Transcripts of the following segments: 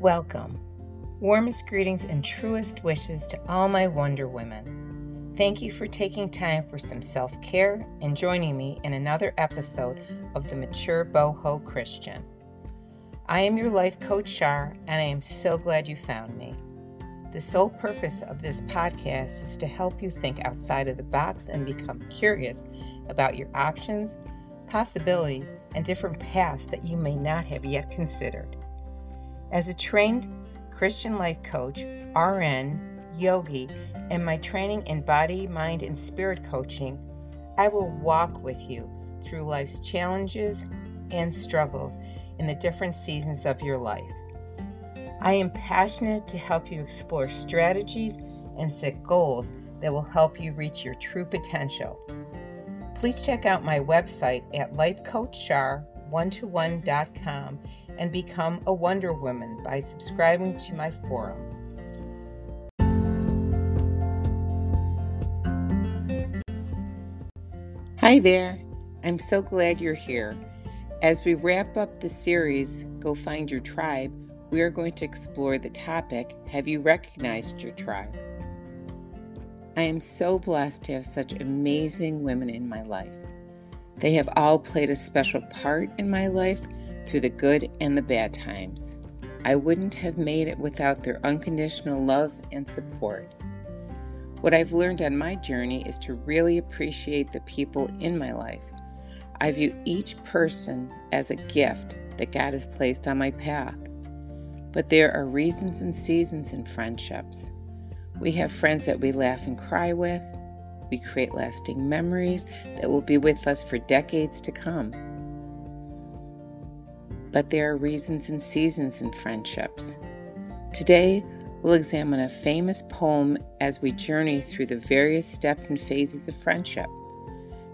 Welcome. Warmest greetings and truest wishes to all my Wonder Women. Thank you for taking time for some self care and joining me in another episode of The Mature Boho Christian. I am your life coach, Shar, and I am so glad you found me. The sole purpose of this podcast is to help you think outside of the box and become curious about your options, possibilities, and different paths that you may not have yet considered. As a trained Christian life coach, RN, yogi, and my training in body, mind, and spirit coaching, I will walk with you through life's challenges and struggles in the different seasons of your life. I am passionate to help you explore strategies and set goals that will help you reach your true potential. Please check out my website at lifecoachshar121.com and become a Wonder Woman by subscribing to my forum. Hi there. I'm so glad you're here. As we wrap up the series, Go Find Your Tribe, we are going to explore the topic Have you recognized your tribe? I am so blessed to have such amazing women in my life. They have all played a special part in my life through the good and the bad times. I wouldn't have made it without their unconditional love and support. What I've learned on my journey is to really appreciate the people in my life. I view each person as a gift that God has placed on my path. But there are reasons and seasons in friendships. We have friends that we laugh and cry with. We create lasting memories that will be with us for decades to come. But there are reasons and seasons in friendships. Today, we'll examine a famous poem as we journey through the various steps and phases of friendship.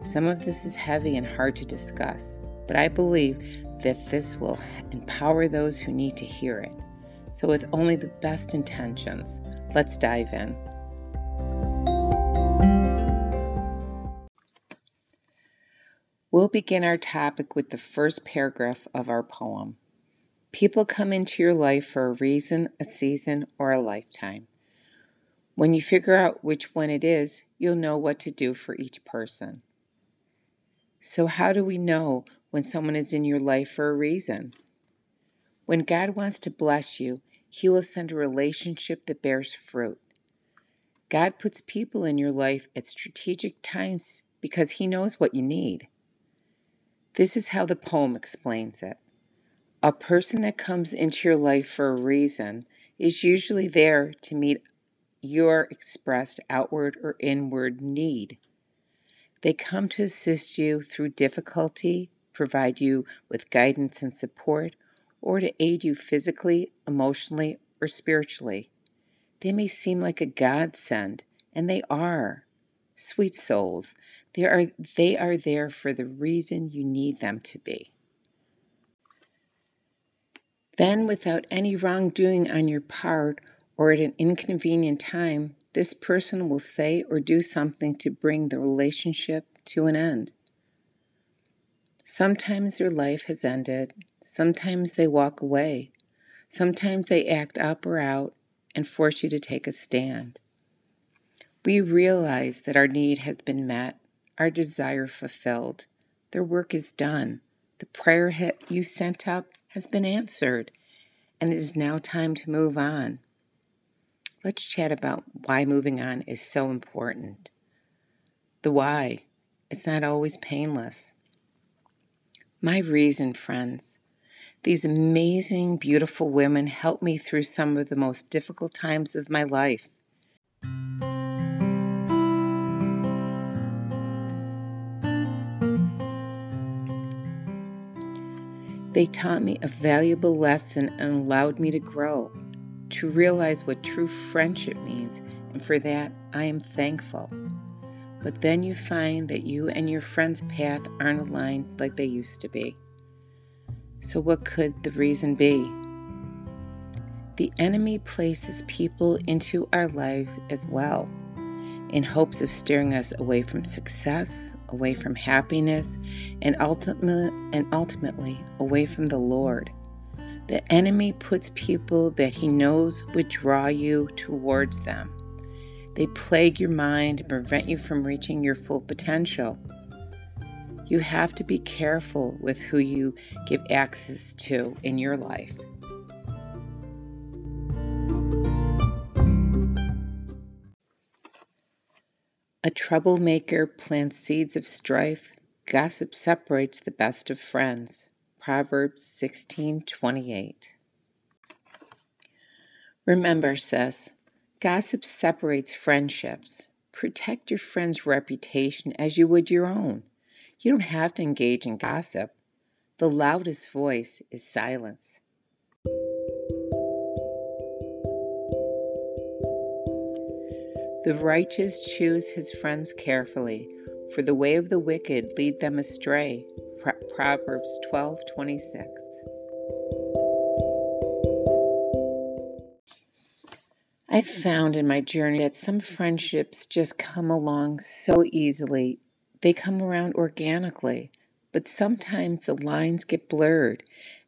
Some of this is heavy and hard to discuss, but I believe that this will empower those who need to hear it. So, with only the best intentions, let's dive in. Begin our topic with the first paragraph of our poem. People come into your life for a reason, a season, or a lifetime. When you figure out which one it is, you'll know what to do for each person. So, how do we know when someone is in your life for a reason? When God wants to bless you, He will send a relationship that bears fruit. God puts people in your life at strategic times because He knows what you need. This is how the poem explains it. A person that comes into your life for a reason is usually there to meet your expressed outward or inward need. They come to assist you through difficulty, provide you with guidance and support, or to aid you physically, emotionally, or spiritually. They may seem like a godsend, and they are. Sweet souls, they are, they are there for the reason you need them to be. Then, without any wrongdoing on your part or at an inconvenient time, this person will say or do something to bring the relationship to an end. Sometimes their life has ended, sometimes they walk away, sometimes they act up or out and force you to take a stand. We realize that our need has been met, our desire fulfilled, their work is done, the prayer you sent up has been answered, and it is now time to move on. Let's chat about why moving on is so important. The why. It's not always painless. My reason, friends. These amazing, beautiful women helped me through some of the most difficult times of my life. They taught me a valuable lesson and allowed me to grow, to realize what true friendship means, and for that I am thankful. But then you find that you and your friend's path aren't aligned like they used to be. So, what could the reason be? The enemy places people into our lives as well in hopes of steering us away from success, away from happiness, and ultimately, and ultimately away from the Lord. The enemy puts people that he knows would draw you towards them. They plague your mind and prevent you from reaching your full potential. You have to be careful with who you give access to in your life. A troublemaker plants seeds of strife. Gossip separates the best of friends. Proverbs 16:28. Remember, sis, gossip separates friendships. Protect your friend's reputation as you would your own. You don't have to engage in gossip. The loudest voice is silence. The righteous choose his friends carefully, for the way of the wicked lead them astray. Proverbs 12:26. I've found in my journey that some friendships just come along so easily. They come around organically, but sometimes the lines get blurred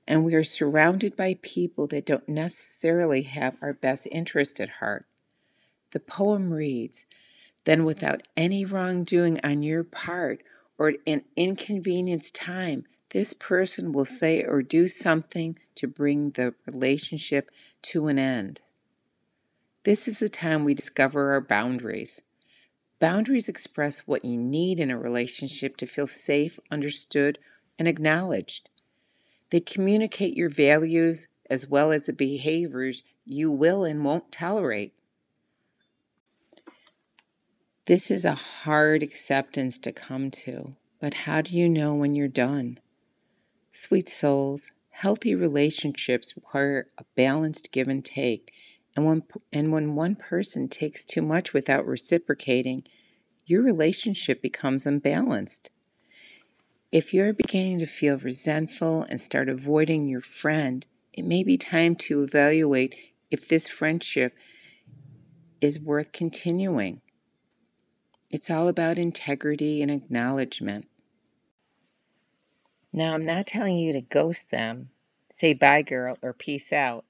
and we are surrounded by people that don't necessarily have our best interest at heart. The poem reads Then, without any wrongdoing on your part or an inconvenience time, this person will say or do something to bring the relationship to an end. This is the time we discover our boundaries. Boundaries express what you need in a relationship to feel safe, understood, and acknowledged. They communicate your values as well as the behaviors you will and won't tolerate. This is a hard acceptance to come to, but how do you know when you're done? Sweet souls, healthy relationships require a balanced give and take, and when, and when one person takes too much without reciprocating, your relationship becomes unbalanced. If you're beginning to feel resentful and start avoiding your friend, it may be time to evaluate if this friendship is worth continuing. It's all about integrity and acknowledgement. Now, I'm not telling you to ghost them, say bye, girl, or peace out.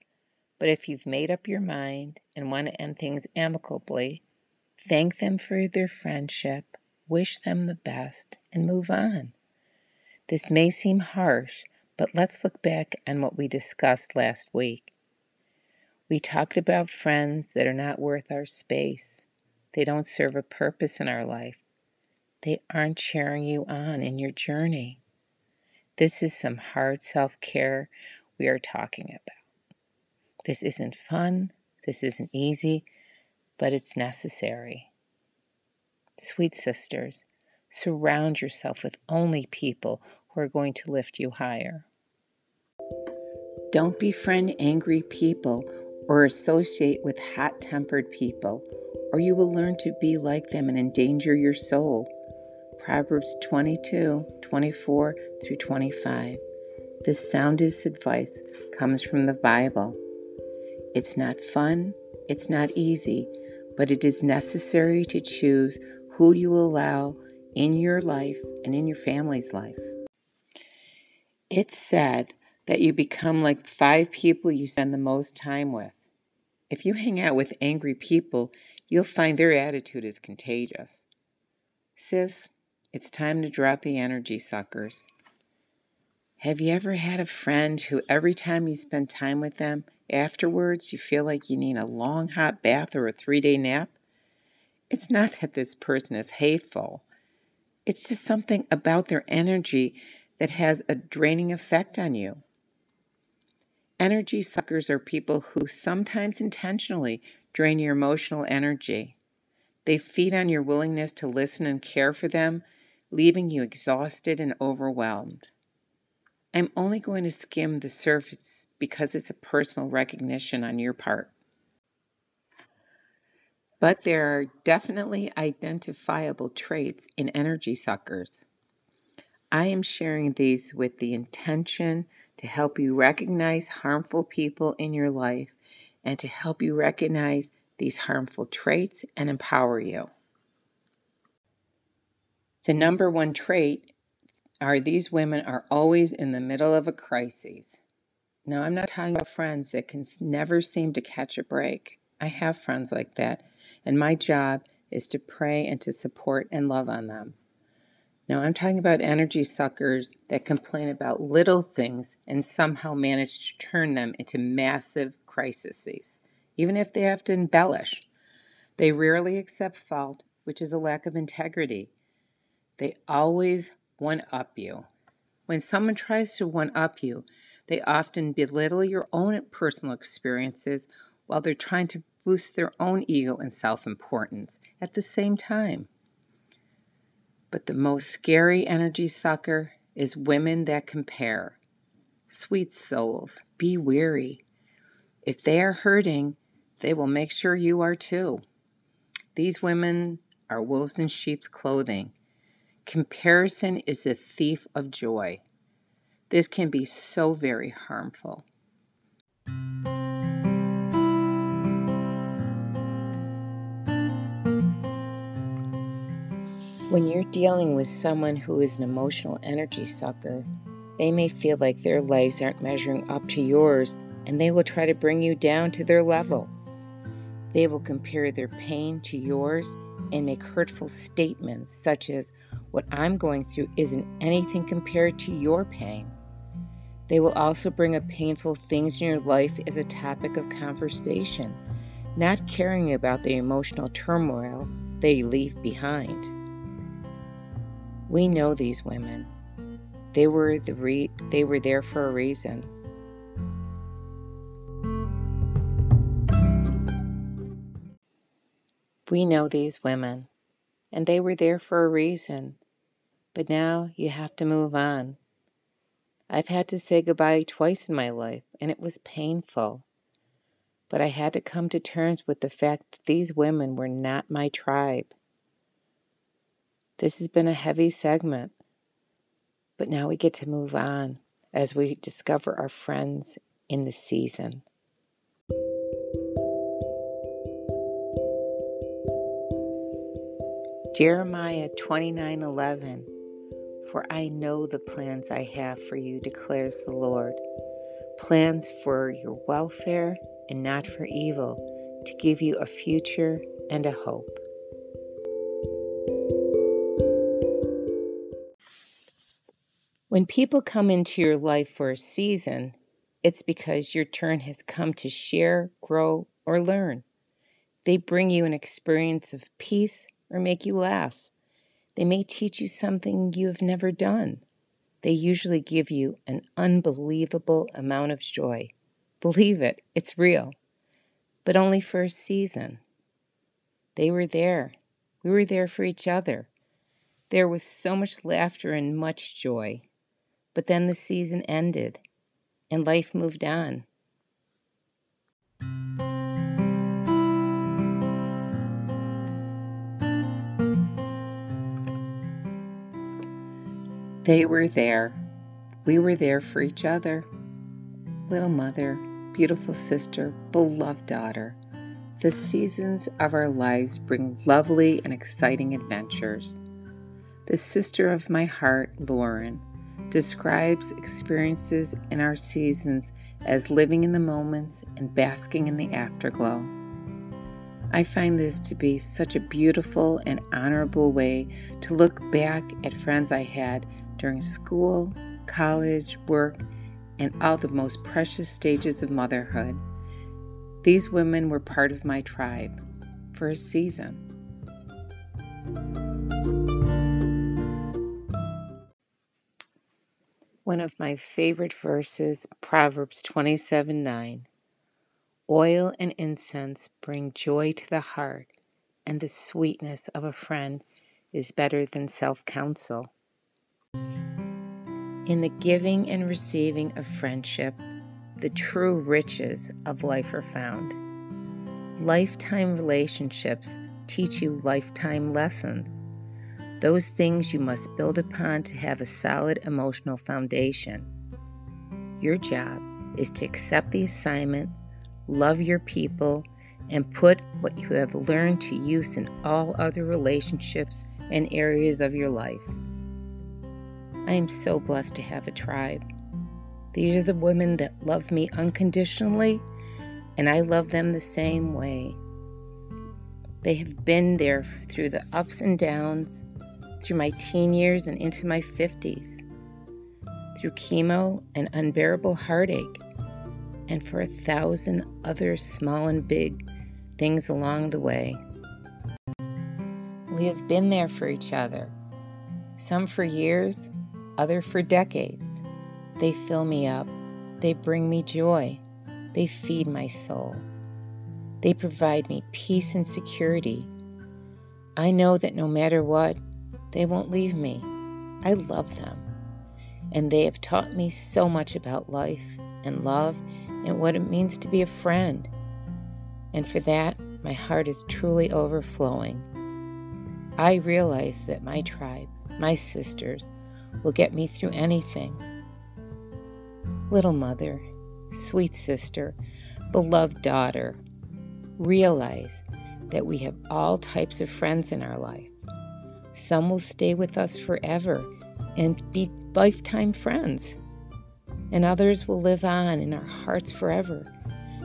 But if you've made up your mind and want to end things amicably, thank them for their friendship, wish them the best, and move on. This may seem harsh, but let's look back on what we discussed last week. We talked about friends that are not worth our space. They don't serve a purpose in our life. They aren't cheering you on in your journey. This is some hard self care we are talking about. This isn't fun, this isn't easy, but it's necessary. Sweet sisters, surround yourself with only people who are going to lift you higher. Don't befriend angry people or associate with hot tempered people or you will learn to be like them and endanger your soul. Proverbs 22 24 through 25. This soundest advice comes from the Bible. It's not fun, it's not easy, but it is necessary to choose who you allow in your life and in your family's life. It's said that you become like five people you spend the most time with. If you hang out with angry people, you'll find their attitude is contagious. Sis, it's time to drop the energy suckers. Have you ever had a friend who, every time you spend time with them, afterwards you feel like you need a long hot bath or a three day nap? It's not that this person is hateful, it's just something about their energy that has a draining effect on you. Energy suckers are people who sometimes intentionally drain your emotional energy. They feed on your willingness to listen and care for them, leaving you exhausted and overwhelmed. I'm only going to skim the surface because it's a personal recognition on your part. But there are definitely identifiable traits in energy suckers. I am sharing these with the intention to help you recognize harmful people in your life and to help you recognize these harmful traits and empower you. The number one trait are these women are always in the middle of a crisis. Now, I'm not talking about friends that can never seem to catch a break. I have friends like that, and my job is to pray and to support and love on them. Now, I'm talking about energy suckers that complain about little things and somehow manage to turn them into massive crises, even if they have to embellish. They rarely accept fault, which is a lack of integrity. They always one up you. When someone tries to one up you, they often belittle your own personal experiences while they're trying to boost their own ego and self importance at the same time. But the most scary energy sucker is women that compare. Sweet souls, be weary. If they are hurting, they will make sure you are too. These women are wolves in sheep's clothing. Comparison is the thief of joy. This can be so very harmful. When you're dealing with someone who is an emotional energy sucker, they may feel like their lives aren't measuring up to yours and they will try to bring you down to their level. They will compare their pain to yours and make hurtful statements such as, What I'm going through isn't anything compared to your pain. They will also bring up painful things in your life as a topic of conversation, not caring about the emotional turmoil they leave behind. We know these women. They were the re- they were there for a reason. We know these women, and they were there for a reason. But now you have to move on. I've had to say goodbye twice in my life, and it was painful. But I had to come to terms with the fact that these women were not my tribe. This has been a heavy segment, but now we get to move on as we discover our friends in the season. Jeremiah 29:11 For I know the plans I have for you declares the Lord plans for your welfare and not for evil to give you a future and a hope. When people come into your life for a season, it's because your turn has come to share, grow, or learn. They bring you an experience of peace or make you laugh. They may teach you something you have never done. They usually give you an unbelievable amount of joy. Believe it, it's real. But only for a season. They were there. We were there for each other. There was so much laughter and much joy. But then the season ended and life moved on. They were there. We were there for each other. Little mother, beautiful sister, beloved daughter. The seasons of our lives bring lovely and exciting adventures. The sister of my heart, Lauren, describes experiences in our seasons as living in the moments and basking in the afterglow. I find this to be such a beautiful and honorable way to look back at friends I had during school, college, work, and all the most precious stages of motherhood. These women were part of my tribe for a season. One of my favorite verses, Proverbs 27 9. Oil and incense bring joy to the heart, and the sweetness of a friend is better than self counsel. In the giving and receiving of friendship, the true riches of life are found. Lifetime relationships teach you lifetime lessons. Those things you must build upon to have a solid emotional foundation. Your job is to accept the assignment, love your people, and put what you have learned to use in all other relationships and areas of your life. I am so blessed to have a tribe. These are the women that love me unconditionally, and I love them the same way. They have been there through the ups and downs, through my teen years and into my 50s, through chemo and unbearable heartache, and for a thousand other small and big things along the way. We have been there for each other, some for years, other for decades. They fill me up, they bring me joy, they feed my soul. They provide me peace and security. I know that no matter what, they won't leave me. I love them. And they have taught me so much about life and love and what it means to be a friend. And for that, my heart is truly overflowing. I realize that my tribe, my sisters, will get me through anything. Little mother, sweet sister, beloved daughter, realize that we have all types of friends in our life. Some will stay with us forever and be lifetime friends, and others will live on in our hearts forever,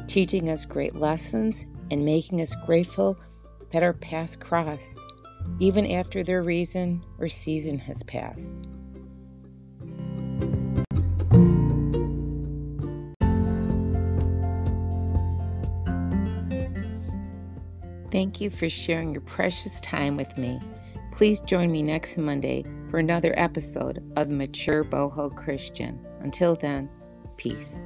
teaching us great lessons and making us grateful that our paths crossed, even after their reason or season has passed. Thank you for sharing your precious time with me. Please join me next Monday for another episode of the Mature Boho Christian. Until then, peace.